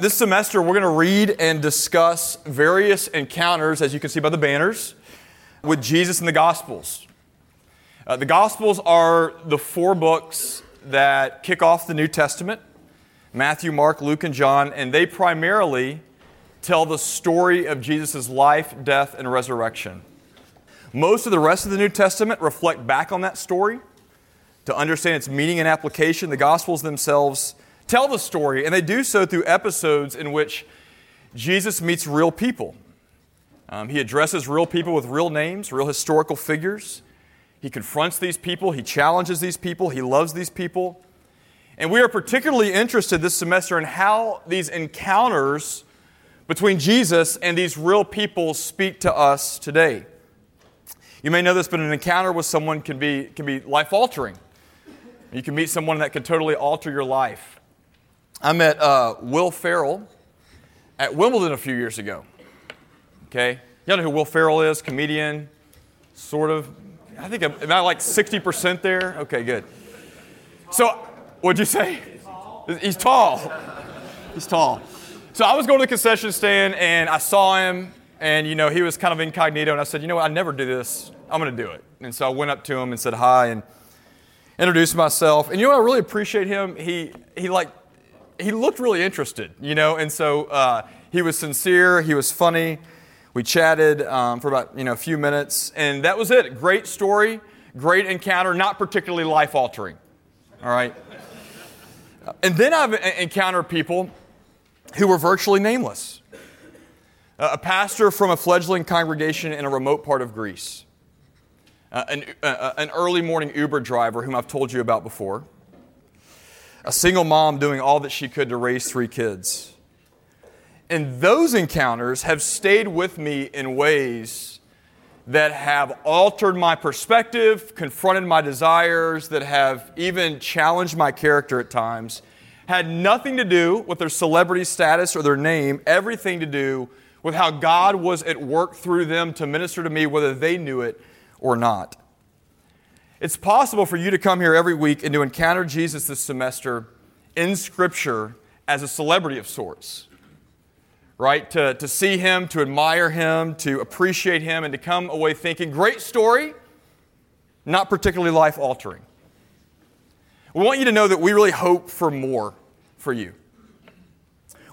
This semester, we're going to read and discuss various encounters, as you can see by the banners, with Jesus in the Gospels. Uh, the Gospels are the four books that kick off the New Testament Matthew, Mark, Luke, and John, and they primarily tell the story of Jesus' life, death, and resurrection. Most of the rest of the New Testament reflect back on that story to understand its meaning and application. The Gospels themselves tell the story, and they do so through episodes in which Jesus meets real people. Um, he addresses real people with real names, real historical figures. He confronts these people, he challenges these people, he loves these people. And we are particularly interested this semester in how these encounters between Jesus and these real people speak to us today. You may know this, but an encounter with someone can be, can be life altering. You can meet someone that can totally alter your life. I met uh, Will Ferrell at Wimbledon a few years ago. Okay? Y'all know who Will Ferrell is? Comedian, sort of. I think, I'm, I like 60% there? Okay, good. So, what'd you say? He's tall. He's tall. So I was going to the concession stand and I saw him, and you know he was kind of incognito, and I said, you know what, I never do this. I'm going to do it. And so I went up to him and said hi and introduced myself. And you know, I really appreciate him. He he like he looked really interested, you know, and so uh, he was sincere. He was funny. We chatted um, for about you know a few minutes, and that was it. Great story, great encounter, not particularly life altering. All right. And then I've encountered people who were virtually nameless. A pastor from a fledgling congregation in a remote part of Greece. Uh, an, uh, an early morning Uber driver whom I've told you about before. A single mom doing all that she could to raise three kids. And those encounters have stayed with me in ways that have altered my perspective, confronted my desires, that have even challenged my character at times had nothing to do with their celebrity status or their name, everything to do with how God was at work through them to minister to me, whether they knew it or not. It's possible for you to come here every week and to encounter Jesus this semester in Scripture as a celebrity of sorts, right? To, to see him, to admire him, to appreciate him, and to come away thinking, great story, not particularly life altering. We want you to know that we really hope for more for you.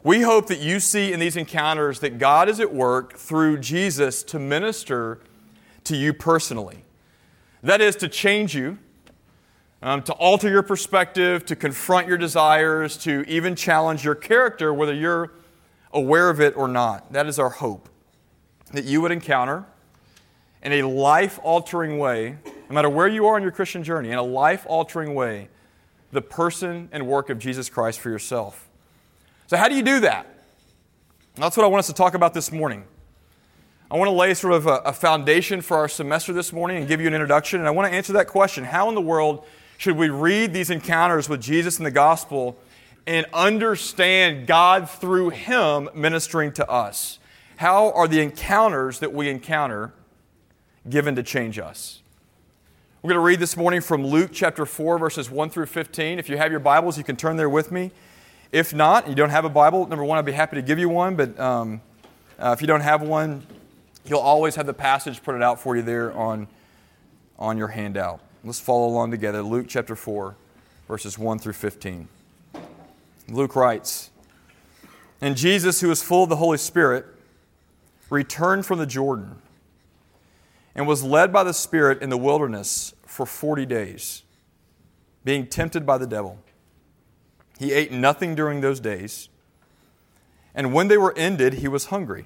We hope that you see in these encounters that God is at work through Jesus to minister to you personally. That is, to change you, um, to alter your perspective, to confront your desires, to even challenge your character, whether you're aware of it or not. That is our hope. That you would encounter in a life altering way, no matter where you are in your Christian journey, in a life altering way, the person and work of Jesus Christ for yourself. So, how do you do that? That's what I want us to talk about this morning. I want to lay sort of a, a, foundation for our semester this morning and give you an introduction. And I want to answer that question How in the world should we read these encounters with Jesus in the gospel and understand God through Him ministering to us? How are the encounters that we encounter given to change us? We're going to read this morning from Luke chapter 4, verses 1 through 15. If you have your Bibles, you can turn there with me. If not, you don't have a Bible, number one, I'd be happy to give you one. But um, uh, if you don't have one, you'll always have the passage printed out for you there on, on your handout. Let's follow along together. Luke chapter 4, verses 1 through 15. Luke writes And Jesus, who was full of the Holy Spirit, returned from the Jordan and was led by the Spirit in the wilderness for 40 days, being tempted by the devil. He ate nothing during those days, and when they were ended, he was hungry.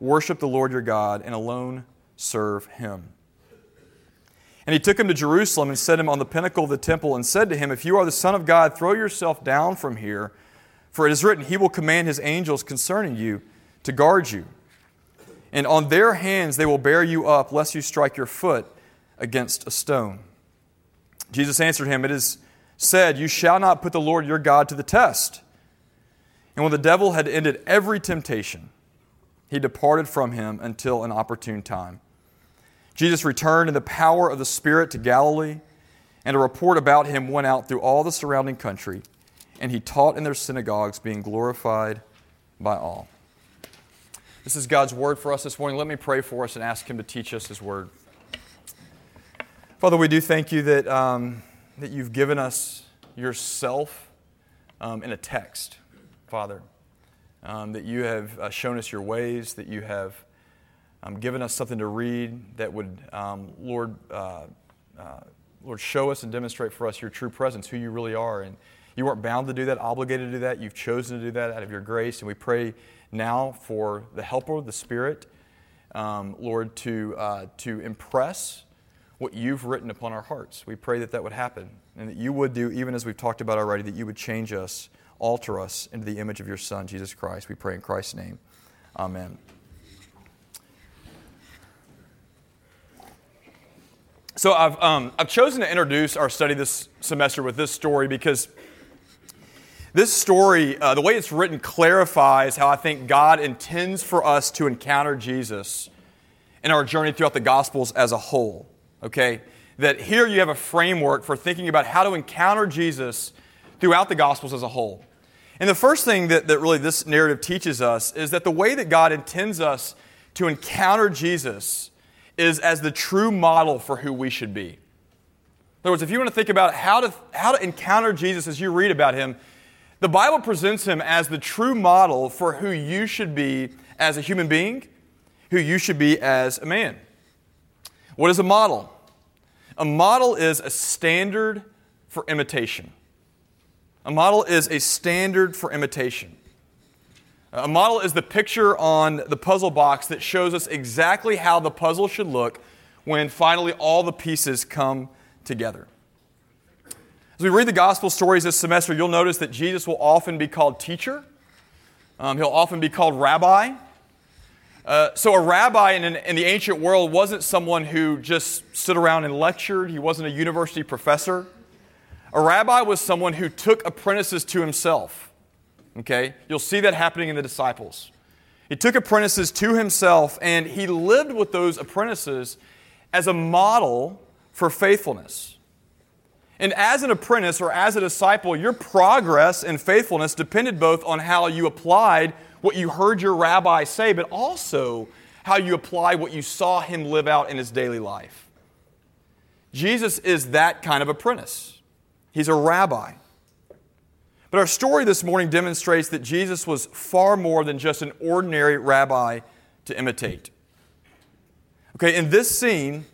worship the Lord your God and alone serve him. And he took him to Jerusalem and set him on the pinnacle of the temple and said to him, If you are the Son of God, throw yourself down from here, For it is written, He will command His angels concerning you to guard you. And on their hands they will bear you up, lest you strike your foot against a stone. Jesus answered him, It is said, You shall not put the Lord your God to the test. And when the devil had ended every temptation, he departed from him until an opportune time. Jesus returned in the power of the Spirit to Galilee, and a report about him went out through all the surrounding country, and he taught in their synagogues, being glorified by all. This is God's word for us this morning. Let me pray for us and ask him to teach us his word. Father, we do thank you that, um, that you've given us yourself um, in a text, Father. Um, that you have uh, shown us your ways, that you have um, given us something to read that would, um, Lord, uh, uh, Lord, show us and demonstrate for us your true presence, who you really are. And you weren't bound to do that, obligated to do that. You've chosen to do that out of your grace. And we pray now for the helper, the Spirit, um, Lord, to, uh, to impress what you've written upon our hearts. We pray that that would happen and that you would do, even as we've talked about already, that you would change us, alter us into the image of your Son, Jesus Christ. We pray in Christ's name. Amen. So I've, um, I've chosen to introduce our study this semester with this story because this story, uh, the way it's written, clarifies how I think God intends for us to encounter Jesus in our journey throughout the Gospels as a whole okay? That here you have a framework for thinking about how to encounter Jesus throughout the Gospels as a whole. And the first thing that, that really this narrative teaches us is that the way that God intends us to encounter Jesus is as the true model for who we should be. In other words, if you want to think about how to, how to encounter Jesus as you read about him, the Bible presents him as the true model for who you should be as a human being, who you should be as a man. What is a model? A model is a standard for imitation. A model is a standard for imitation. A model is the picture on the puzzle box that shows us exactly how the puzzle should look when finally all the pieces come together. As we read the gospel stories this semester, you'll notice that Jesus will often be called teacher. Um, he'll often be called rabbi. Uh, so, a rabbi in, in, the ancient world wasn't someone who just stood around and lectured, he wasn't a university professor. A rabbi was someone who took apprentices to himself. Okay? You'll see that happening in the disciples. He took apprentices to himself and he lived with those apprentices as a model for faithfulness. And as an apprentice or as a disciple, your progress and faithfulness depended both on how you applied what you heard your rabbi say, but also how you apply what you saw him live out in his daily life. Jesus is that kind of apprentice. He's a rabbi. But our story this morning demonstrates that Jesus was far more than just an ordinary rabbi to imitate. Okay, in this scene,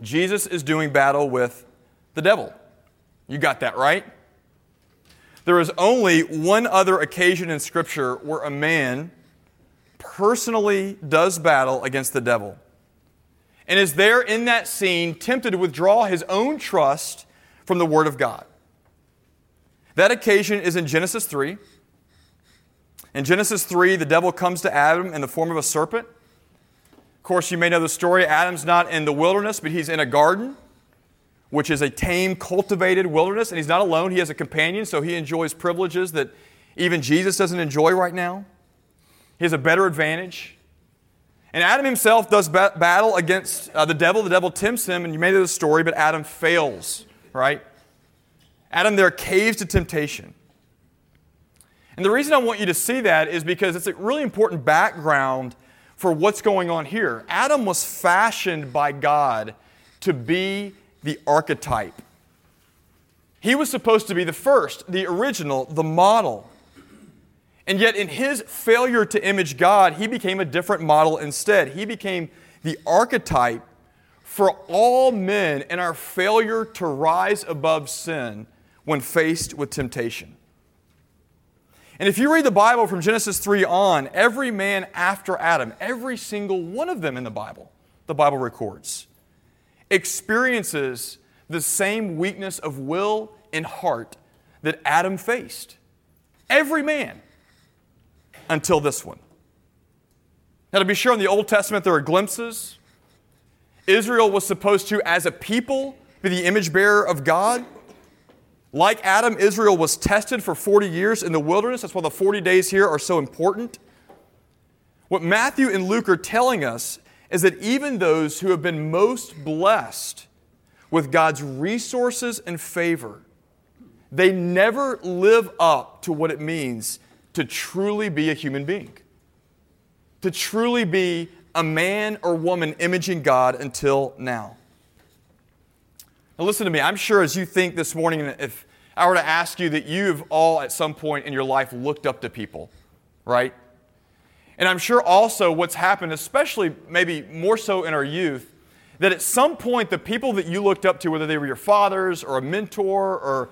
Jesus is doing battle with the devil. You got that right? There is only one other occasion in Scripture where a man personally does battle against the devil and is there in that scene tempted to withdraw his own trust from the Word of God. That occasion is in Genesis 3. In Genesis 3, the devil comes to Adam in the form of a serpent. Of course, you may know the story. Adam's not in the wilderness, but he's in a garden which is a tame, cultivated wilderness, and he's not alone. He has a companion, so he enjoys privileges that even Jesus doesn't enjoy right now. He has a better advantage. And Adam himself does ba- battle against uh, the devil. The devil tempts him, and you may know the story, but Adam fails, right? Adam there caves to temptation. And the reason I want you to see that is because it's a really important background for what's going on here. Adam was fashioned by God to be the archetype. He was supposed to be the first, the original, the model. And yet, in his failure to image God, he became a different model instead. He became the archetype for all men in our failure to rise above sin when faced with temptation. And if you read the Bible from Genesis 3 on, every man after Adam, every single one of them in the Bible, the Bible records, experiences the same weakness of will and heart that Adam faced. Every man until this one. Now, to be sure, in the Old Testament, there are glimpses. Israel was supposed to, as a people, be the image bearer of God. Like Adam, Israel was tested for 40 years in the wilderness. That's why the 40 days here are so important. What Matthew and Luke are telling us is that even those who have been most blessed with God's resources and favor, they never live up to what it means to truly be a human being, to truly be a man or woman imaging God until now. Now, listen to me. I'm sure as you think this morning, if I were to ask you that you have all at some point in your life looked up to people, right? And I'm sure also what's happened, especially maybe more so in our youth, that at some point the people that you looked up to, whether they were your fathers or a mentor or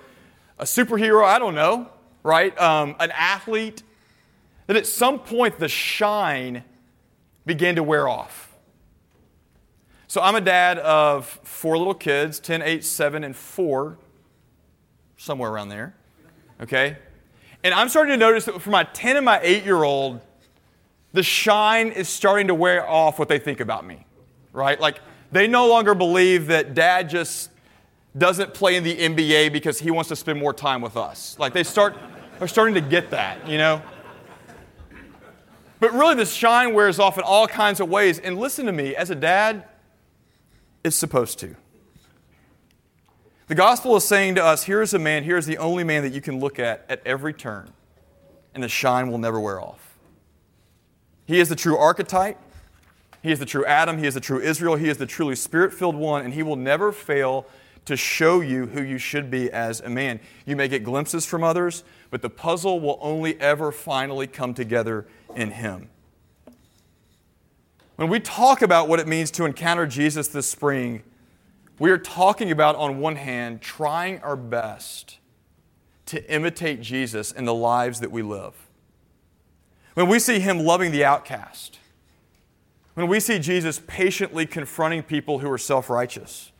a superhero, I don't know, right? Um, an athlete, that at some point the shine began to wear off. So I'm a dad of four little kids 10, 8, 7, and 4, somewhere around there. Okay? And I'm starting to notice that for my 10 and my 8 year old, the shine is starting to wear off what they think about me, right? Like, they no longer believe that dad just doesn't play in the NBA because he wants to spend more time with us. Like, they start, they're starting to get that, you know? But really, the shine wears off in all kinds of ways. And listen to me, as a dad, it's supposed to. The gospel is saying to us here is a man, here is the only man that you can look at at every turn, and the shine will never wear off. He is the true archetype. He is the true Adam. He is the true Israel. He is the truly spirit filled one, and he will never fail to show you who you should be as a man. You may get glimpses from others, but the puzzle will only ever finally come together in him. When we talk about what it means to encounter Jesus this spring, we are talking about, on one hand, trying our best to imitate Jesus in the lives that we live. When we see him loving the outcast, when we see Jesus patiently confronting people who are self righteous,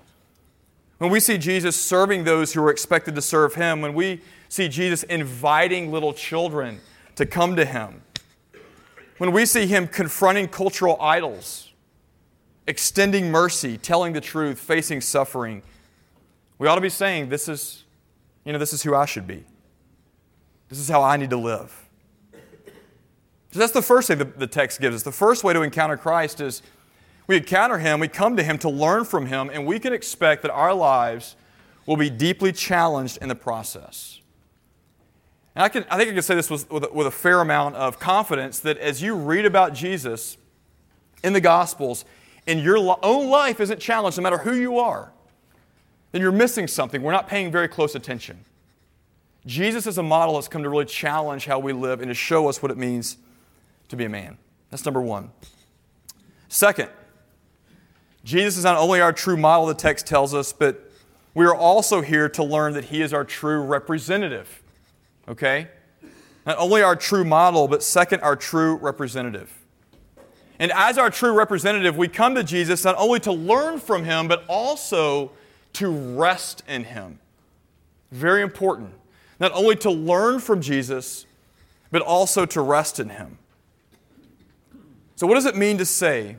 when we see Jesus serving those who are expected to serve him, when we see Jesus inviting little children to come to him, when we see him confronting cultural idols, extending mercy, telling the truth, facing suffering, we ought to be saying, This is, you know, this is who I should be. This is how I need to live. So that's the first thing the, text gives us. The first way to encounter Christ is we encounter Him, we come to Him to learn from Him, and we can expect that our lives will be deeply challenged in the process. And I, can, I think I can say this with, with, a, fair amount of confidence that as you read about Jesus in the Gospels, and your own life isn't challenged, no matter who you are, then you're missing something. We're not paying very close attention. Jesus is a model that's come to really challenge how we live and to show us what it means to be a man. That's number one. Second, Jesus is not only our true model, the text tells us, but we are also here to learn that he is our true representative. Okay? Not only our true model, but second, our true representative. And as our true representative, we come to Jesus not only to learn from him, but also to rest in him. Very important. Not only to learn from Jesus, but also to rest in him. So, what does it mean to say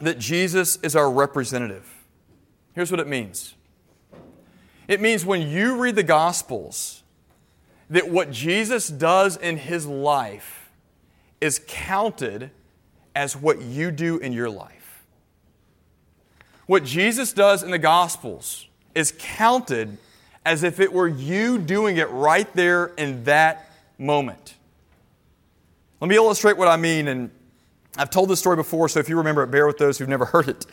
that Jesus is our representative? Here's what it means it means when you read the Gospels, that what Jesus does in his life is counted as what you do in your life. What Jesus does in the Gospels is counted as if it were you doing it right there in that moment. Let me illustrate what I mean and I've told this story before, so if you remember it, bear with those who've never heard it.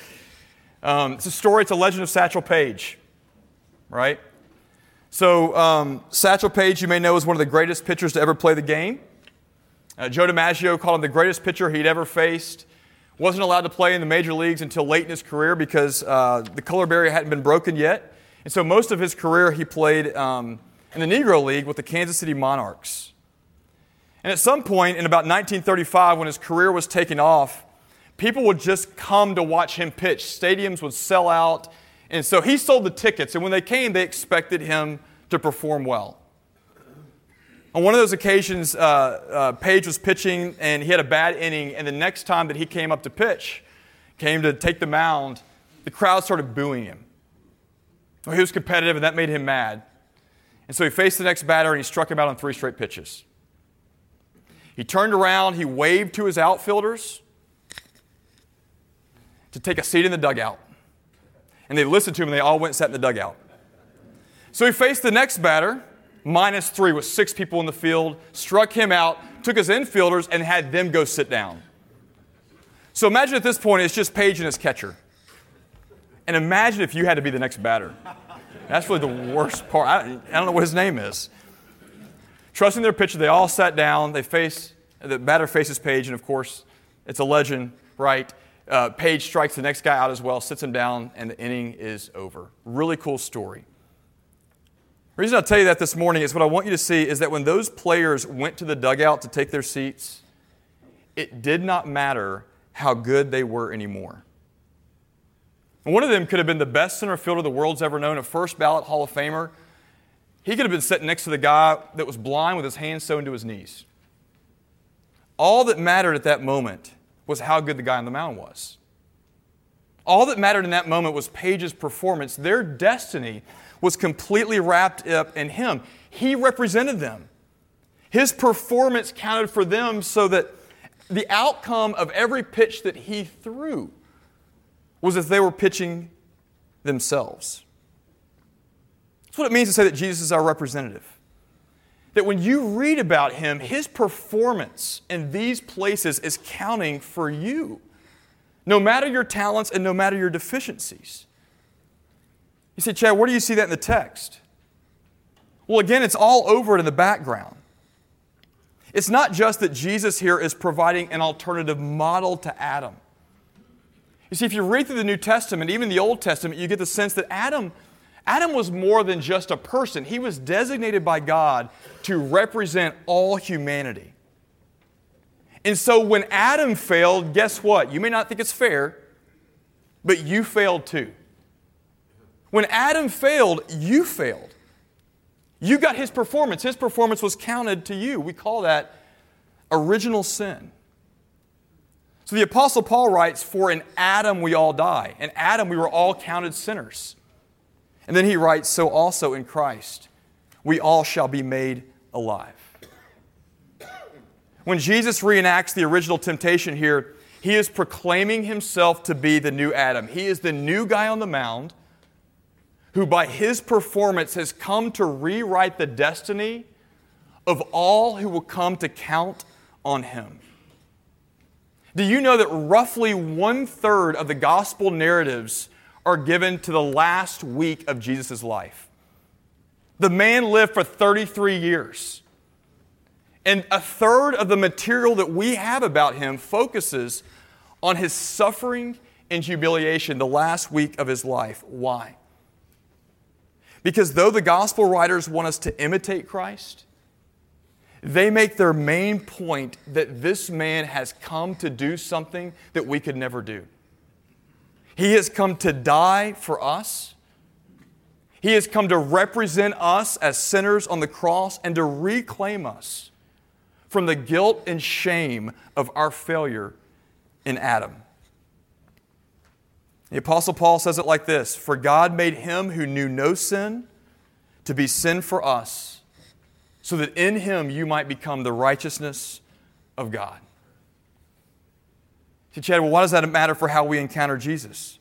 Um, it's a story, it's a legend of Satchel Paige, right? So, um, Satchel Paige, you may know, is one of the greatest pitchers to ever play the game. Uh, Joe DiMaggio called him the greatest pitcher he'd ever faced. Wasn't allowed to play in the major leagues until late in his career because uh, the color barrier hadn't been broken yet. And so, most of his career, he played um, in the Negro League with the Kansas City Monarchs. And at some point in about 1935, when his career was taking off, people would just come to watch him pitch. Stadiums would sell out. And so he sold the tickets. And when they came, they expected him to perform well. On one of those occasions, uh, uh, Paige was pitching and he had a bad inning, and the next time that he came up to pitch, came to take the mound, the crowd started booing him. Well, he was competitive, and that made him mad. And so he faced the next batter and he struck him out on three straight pitches. He turned around, he waved to his outfielders to take a seat in the dugout. And they listened to him and they all went and sat in the dugout. So he faced the next batter, minus three, with six people in the field, struck him out, took his infielders, and had them go sit down. So imagine at this point it's just Paige and his catcher. And imagine if you had to be the next batter. That's really the worst part. I, I don't know what his name is. Trusting their pitcher, they all sat down. They face, the batter faces Paige, and of course, it's a legend, right? Uh, Paige strikes the next guy out as well, sits him down, and the inning is over. Really cool story. The reason I'll tell you that this morning is what I want you to see is that when those players went to the dugout to take their seats, it did not matter how good they were anymore. And one of them could have been the best center fielder the world's ever known, a first ballot Hall of Famer. He could have been sitting next to the guy that was blind with his hands sewn to his knees. All that mattered at that moment was how good the guy on the mound was. All that mattered in that moment was Paige's performance. Their destiny was completely wrapped up in him. He represented them. His performance counted for them so that the outcome of every pitch that he threw was as they were pitching themselves. That's what it means to say that Jesus is our representative. That when you read about him, his performance in these places is counting for you, no matter your talents and no matter your deficiencies. You say, Chad, where do you see that in the text? Well, again, it's all over it in the background. It's not just that Jesus here is providing an alternative model to Adam. You see, if you read through the New Testament, even the Old Testament, you get the sense that Adam, Adam was more than just a person. He was designated by God to represent all humanity. And so when Adam failed, guess what? You may not think it's fair, but you failed too. When Adam failed, you failed. You got his performance. His performance was counted to you. We call that original sin. So the Apostle Paul writes, For in Adam we all die. In Adam we were all counted sinners. And then he writes, So also in Christ we all shall be made alive. When Jesus reenacts the original temptation here, he is proclaiming himself to be the new Adam. He is the new guy on the mound who, by his performance, has come to rewrite the destiny of all who will come to count on him. Do you know that roughly one third of the gospel narratives are given to the last week of Jesus' life? The man lived for 33 years. And a third of the material that we have about him focuses on his suffering and humiliation the last week of his life. Why? Because though the gospel writers want us to imitate Christ, they make their main point that this man has come to do something that we could never do. He has come to die for us. He has come to represent us as sinners on the cross and to reclaim us from the guilt and shame of our failure in Adam. The Apostle Paul says it like this For God made him who knew no sin to be sin for us so that in him you might become the righteousness of God. See, Chad, well, why does that matter for how we encounter Jesus?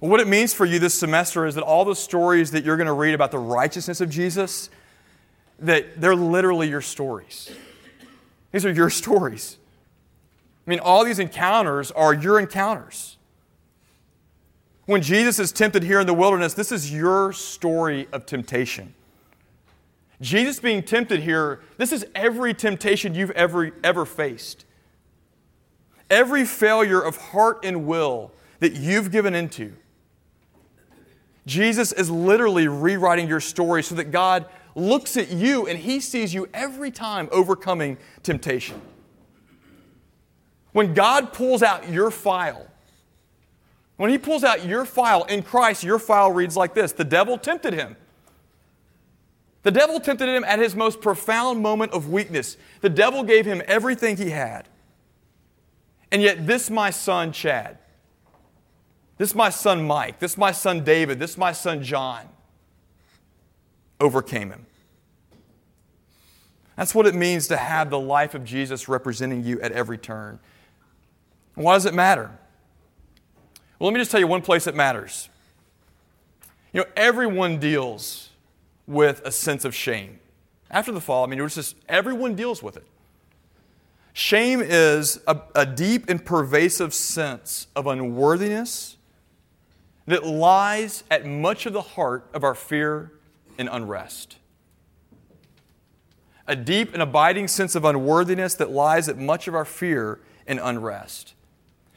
Well, what it means for you this semester is that all the stories that you're going to read about the righteousness of Jesus, that they're literally your stories. These are your stories. I mean, all these encounters are your encounters. When Jesus is tempted here in the wilderness, this is your story of temptation. Jesus being tempted here, this is every temptation you've ever, ever faced. Every failure of heart and will that you've given into. Jesus is literally rewriting your story so that God looks at you and he sees you every time overcoming temptation. When God pulls out your file, when he pulls out your file in Christ, your file reads like this The devil tempted him. The devil tempted him at his most profound moment of weakness. The devil gave him everything he had. And yet, this my son, Chad, this my son, Mike, this my son, David, this my son, John, overcame him. That's what it means to have the life of Jesus representing you at every turn. Why does it matter? Well, let me just tell you one place it matters. You know, everyone deals with a sense of shame. After the fall, I mean, it was just everyone deals with it. Shame is a, a deep and pervasive sense of unworthiness that lies at much of the heart of our fear and unrest a deep and abiding sense of unworthiness that lies at much of our fear and unrest.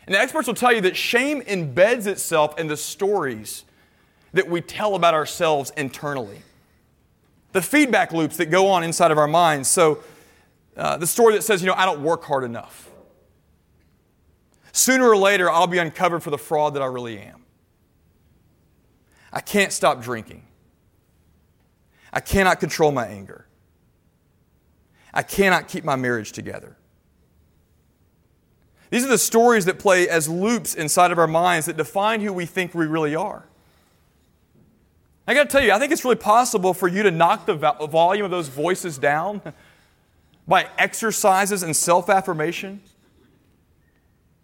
And experts will tell you that shame embeds itself in the stories that we tell about ourselves internally. The feedback loops that go on inside of our minds. So, uh, the story that says, you know, I don't work hard enough. Sooner or later, I'll be uncovered for the fraud that I really am. I can't stop drinking. I cannot control my anger. I cannot keep my marriage together. These are the stories that play as loops inside of our minds that define who we think we really are. I got to tell you, I think it's really possible for you to knock the volume of those voices down by exercises and self affirmation.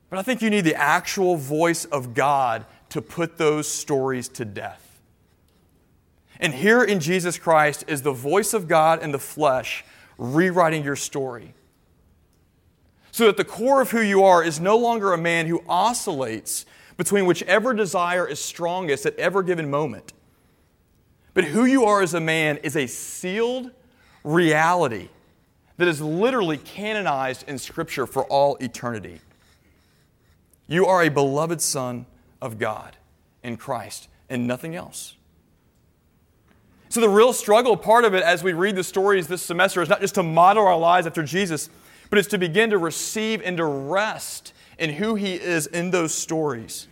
But I think you need the actual voice of God to put those stories to death. And here in Jesus Christ is the voice of God in the flesh rewriting your story. So that the core of who you are is no longer a man who oscillates between whichever desire is strongest at every given moment. But who you are as a man is a sealed reality that is literally canonized in Scripture for all eternity. You are a beloved Son of God in Christ and nothing else. So, the real struggle part of it as we read the stories this semester is not just to model our lives after Jesus, but it's to begin to receive and to rest in who He is in those stories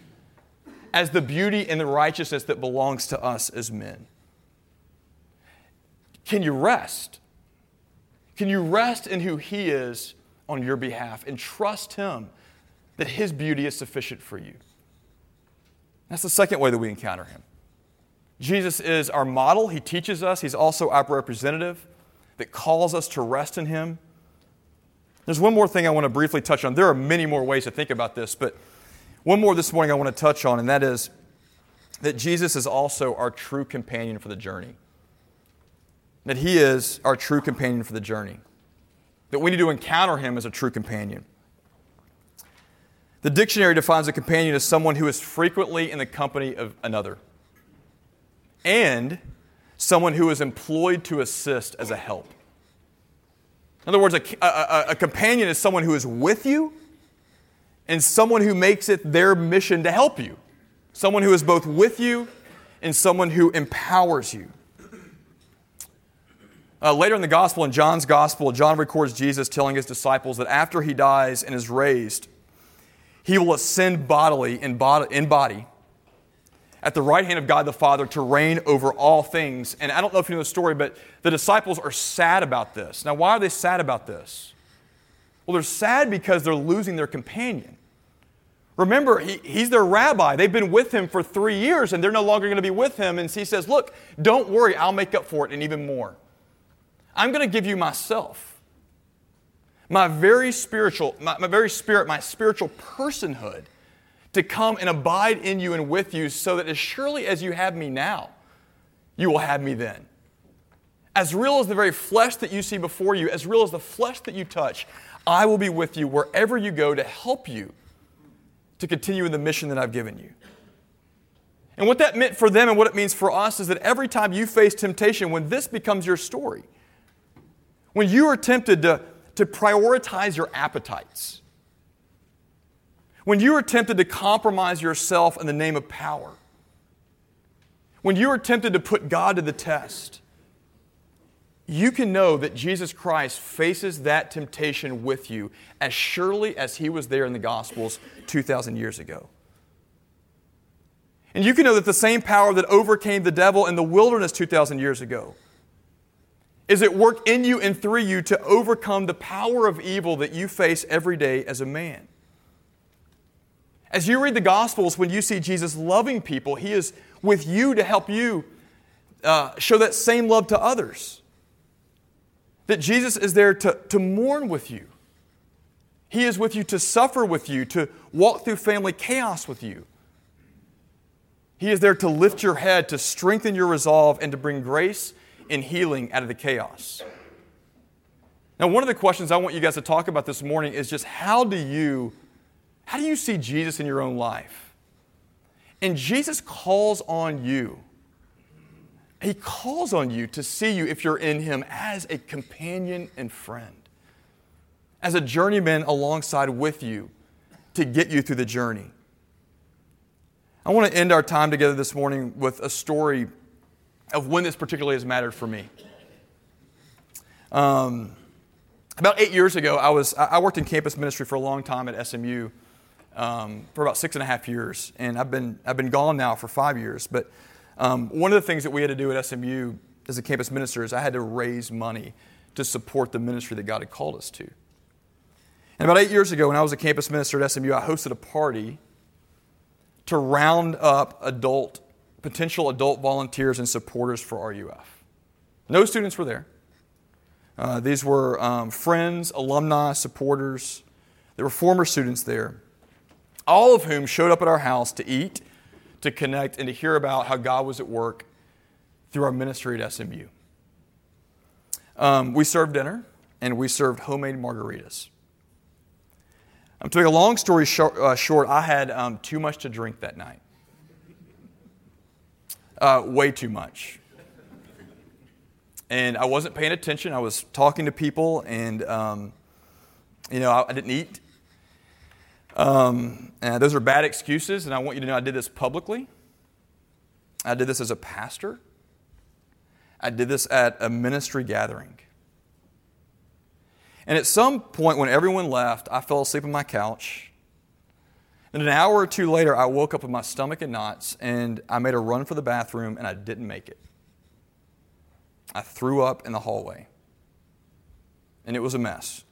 as the beauty and the righteousness that belongs to us as men. Can you rest? Can you rest in who He is on your behalf and trust Him that His beauty is sufficient for you? That's the second way that we encounter Him. Jesus is our model. He teaches us. He's also our representative that calls us to rest in Him. There's one more thing I want to briefly touch on. There are many more ways to think about this, but one more this morning I want to touch on, and that is that Jesus is also our true companion for the journey. That He is our true companion for the journey. That we need to encounter Him as a true companion. The dictionary defines a companion as someone who is frequently in the company of another and someone who is employed to assist as a help. In other words, a, a, a, companion is someone who is with you and someone who makes it their mission to help you. Someone who is both with you and someone who empowers you. Uh, later in the gospel, in John's gospel, John records Jesus telling his disciples that after he dies and is raised, he will ascend bodily in body, in body at the right hand of God the Father to reign over all things. And I don't know if you know the story, but the disciples are sad about this. Now, why are they sad about this? Well, they're sad because they're losing their companion. Remember, he, he's their rabbi. They've been with him for three years and they're no longer going to be with him. And he says, Look, don't worry, I'll make up for it and even more. I'm going to give you myself, my very spiritual, my, my very spirit, my spiritual personhood to come and abide in you and with you, so that as surely as you have me now, you will have me then. As real as the very flesh that you see before you, as real as the flesh that you touch, I will be with you wherever you go to help you to continue in the mission that I've given you. And what that meant for them and what it means for us is that every time you face temptation, when this becomes your story, when you are tempted to, to prioritize your appetites, when you are tempted to compromise yourself in the name of power, when you are tempted to put God to the test, you can know that Jesus Christ faces that temptation with you as surely as he was there in the Gospels 2,000 years ago. And you can know that the same power that overcame the devil in the wilderness 2,000 years ago is at work in you and through you to overcome the power of evil that you face every day as a man. As you read the Gospels, when you see Jesus loving people, He is with you to help you uh, show that same love to others. That Jesus is there to, to mourn with you. He is with you to suffer with you, to walk through family chaos with you. He is there to lift your head, to strengthen your resolve, and to bring grace and healing out of the chaos. Now, one of the questions I want you guys to talk about this morning is just how do you how do you see Jesus in your own life? And Jesus calls on you. He calls on you to see you if you're in him as a companion and friend. As a journeyman alongside with you to get you through the journey. I want to end our time together this morning with a story of when this particularly has mattered for me. Um, about eight years ago, I, was, I worked in campus ministry for a long time at SMU um, for about six and a half years, and I've been, I've been gone now for five years. But um, one of the things that we had to do at SMU as a campus minister is I had to raise money to support the ministry that God had called us to. And about eight years ago, when I was a campus minister at SMU, I hosted a party to round up adult potential adult volunteers and supporters for RUF. No students were there. Uh, these were um, friends, alumni, supporters. There were former students there, all of whom showed up at our house to eat, to connect, and to hear about how God was at work through our ministry at SMU. Um, we served dinner and we served homemade margaritas. Um, to make a long story short, uh, short I had um, too much to drink that night. Uh, way too much. And I wasn't paying attention. I was talking to people, and um, you know, I, I didn't eat. Um, and those are bad excuses, and I want you to know I did this publicly. I did this as a pastor. I did this at a ministry gathering. And at some point, when everyone left, I fell asleep on my couch and an hour or two later, I woke up with my stomach in knots and I made a run for the bathroom and I didn't make it. I threw up in the hallway and it was a mess.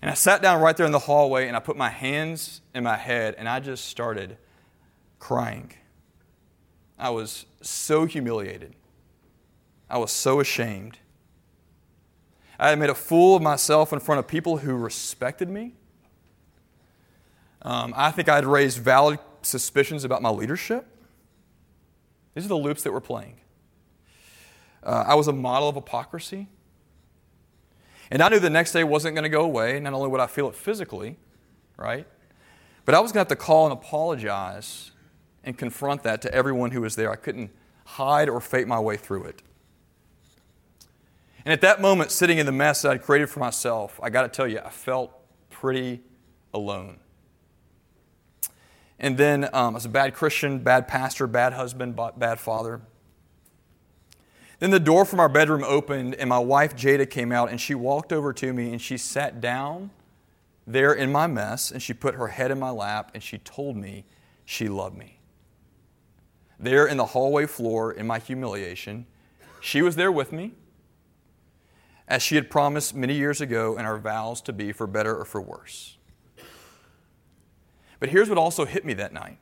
And I sat down right there in the hallway and I put my hands in my head and I just started crying. I was so humiliated. I was so ashamed. I had made a fool of myself in front of people who respected me um, I think I'd raised valid suspicions about my leadership. These are the loops that we're playing. Uh, I was a model of hypocrisy. And I knew the next day wasn't going to go away. Not only would I feel it physically, right? But I was going to have to call and apologize and confront that to everyone who was there. I couldn't hide or fake my way through it. And at that moment, sitting in the mess that I'd created for myself, I got to tell you, I felt pretty alone. And then um, I was a bad Christian, bad pastor, bad husband, bad father. Then the door from our bedroom opened, and my wife Jada came out, and she walked over to me and she sat down there in my mess, and she put her head in my lap, and she told me she loved me. There in the hallway floor, in my humiliation, she was there with me, as she had promised many years ago in our vows to be for better or for worse. But here's what also hit me that night.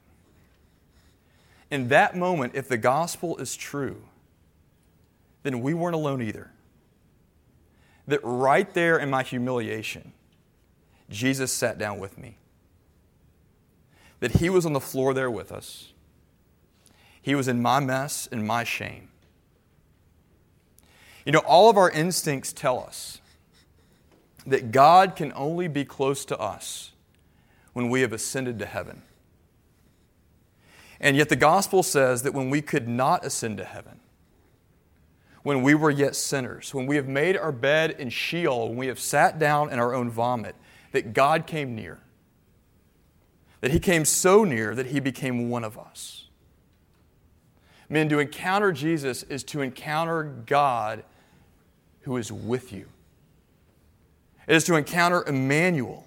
In that moment, if the gospel is true, then we weren't alone either. That right there in my humiliation, Jesus sat down with me. That he was on the floor there with us. He was in my mess and my shame. You know, all of our instincts tell us that God can only be close to us when we have ascended to heaven. And yet the gospel says that when we could not ascend to heaven, when we were yet sinners, when we have made our bed in Sheol, when we have sat down in our own vomit, that God came near. That He came so near that He became one of us. Men, to encounter Jesus is to encounter God who is with you. It is to encounter Emmanuel,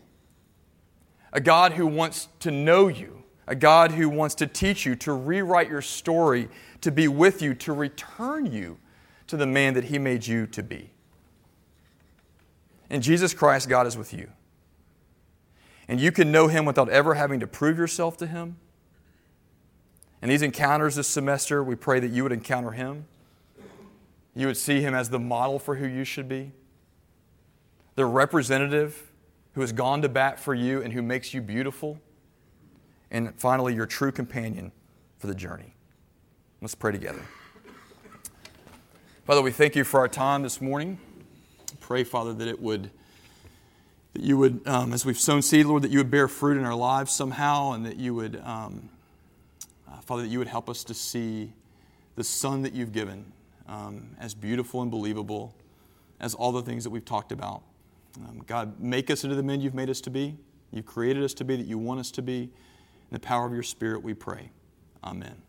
a God who wants to know you, a God who wants to teach you, to rewrite your story, to be with you, to return you to the man that He made you to be. In Jesus Christ, God is with you. And you can know Him without ever having to prove yourself to Him. And these encounters this semester, we pray that you would encounter Him. You would see Him as the model for who you should be, the representative who has gone to bat for you and who makes you beautiful. And finally, your true companion for the journey. Let's pray together. Father, we thank you for our time this morning. Pray, Father, that it would, that you would, um, as we've sown seed, Lord, that you would bear fruit in our lives somehow, and that you would, um, uh, Father, that you would help us to see the Son that you've given um, as beautiful and believable as all the things that we've talked about. Um, God, make us into the men you've made us to be. You've created us to be, that you want us to be. In the power of your Spirit, we pray. Amen.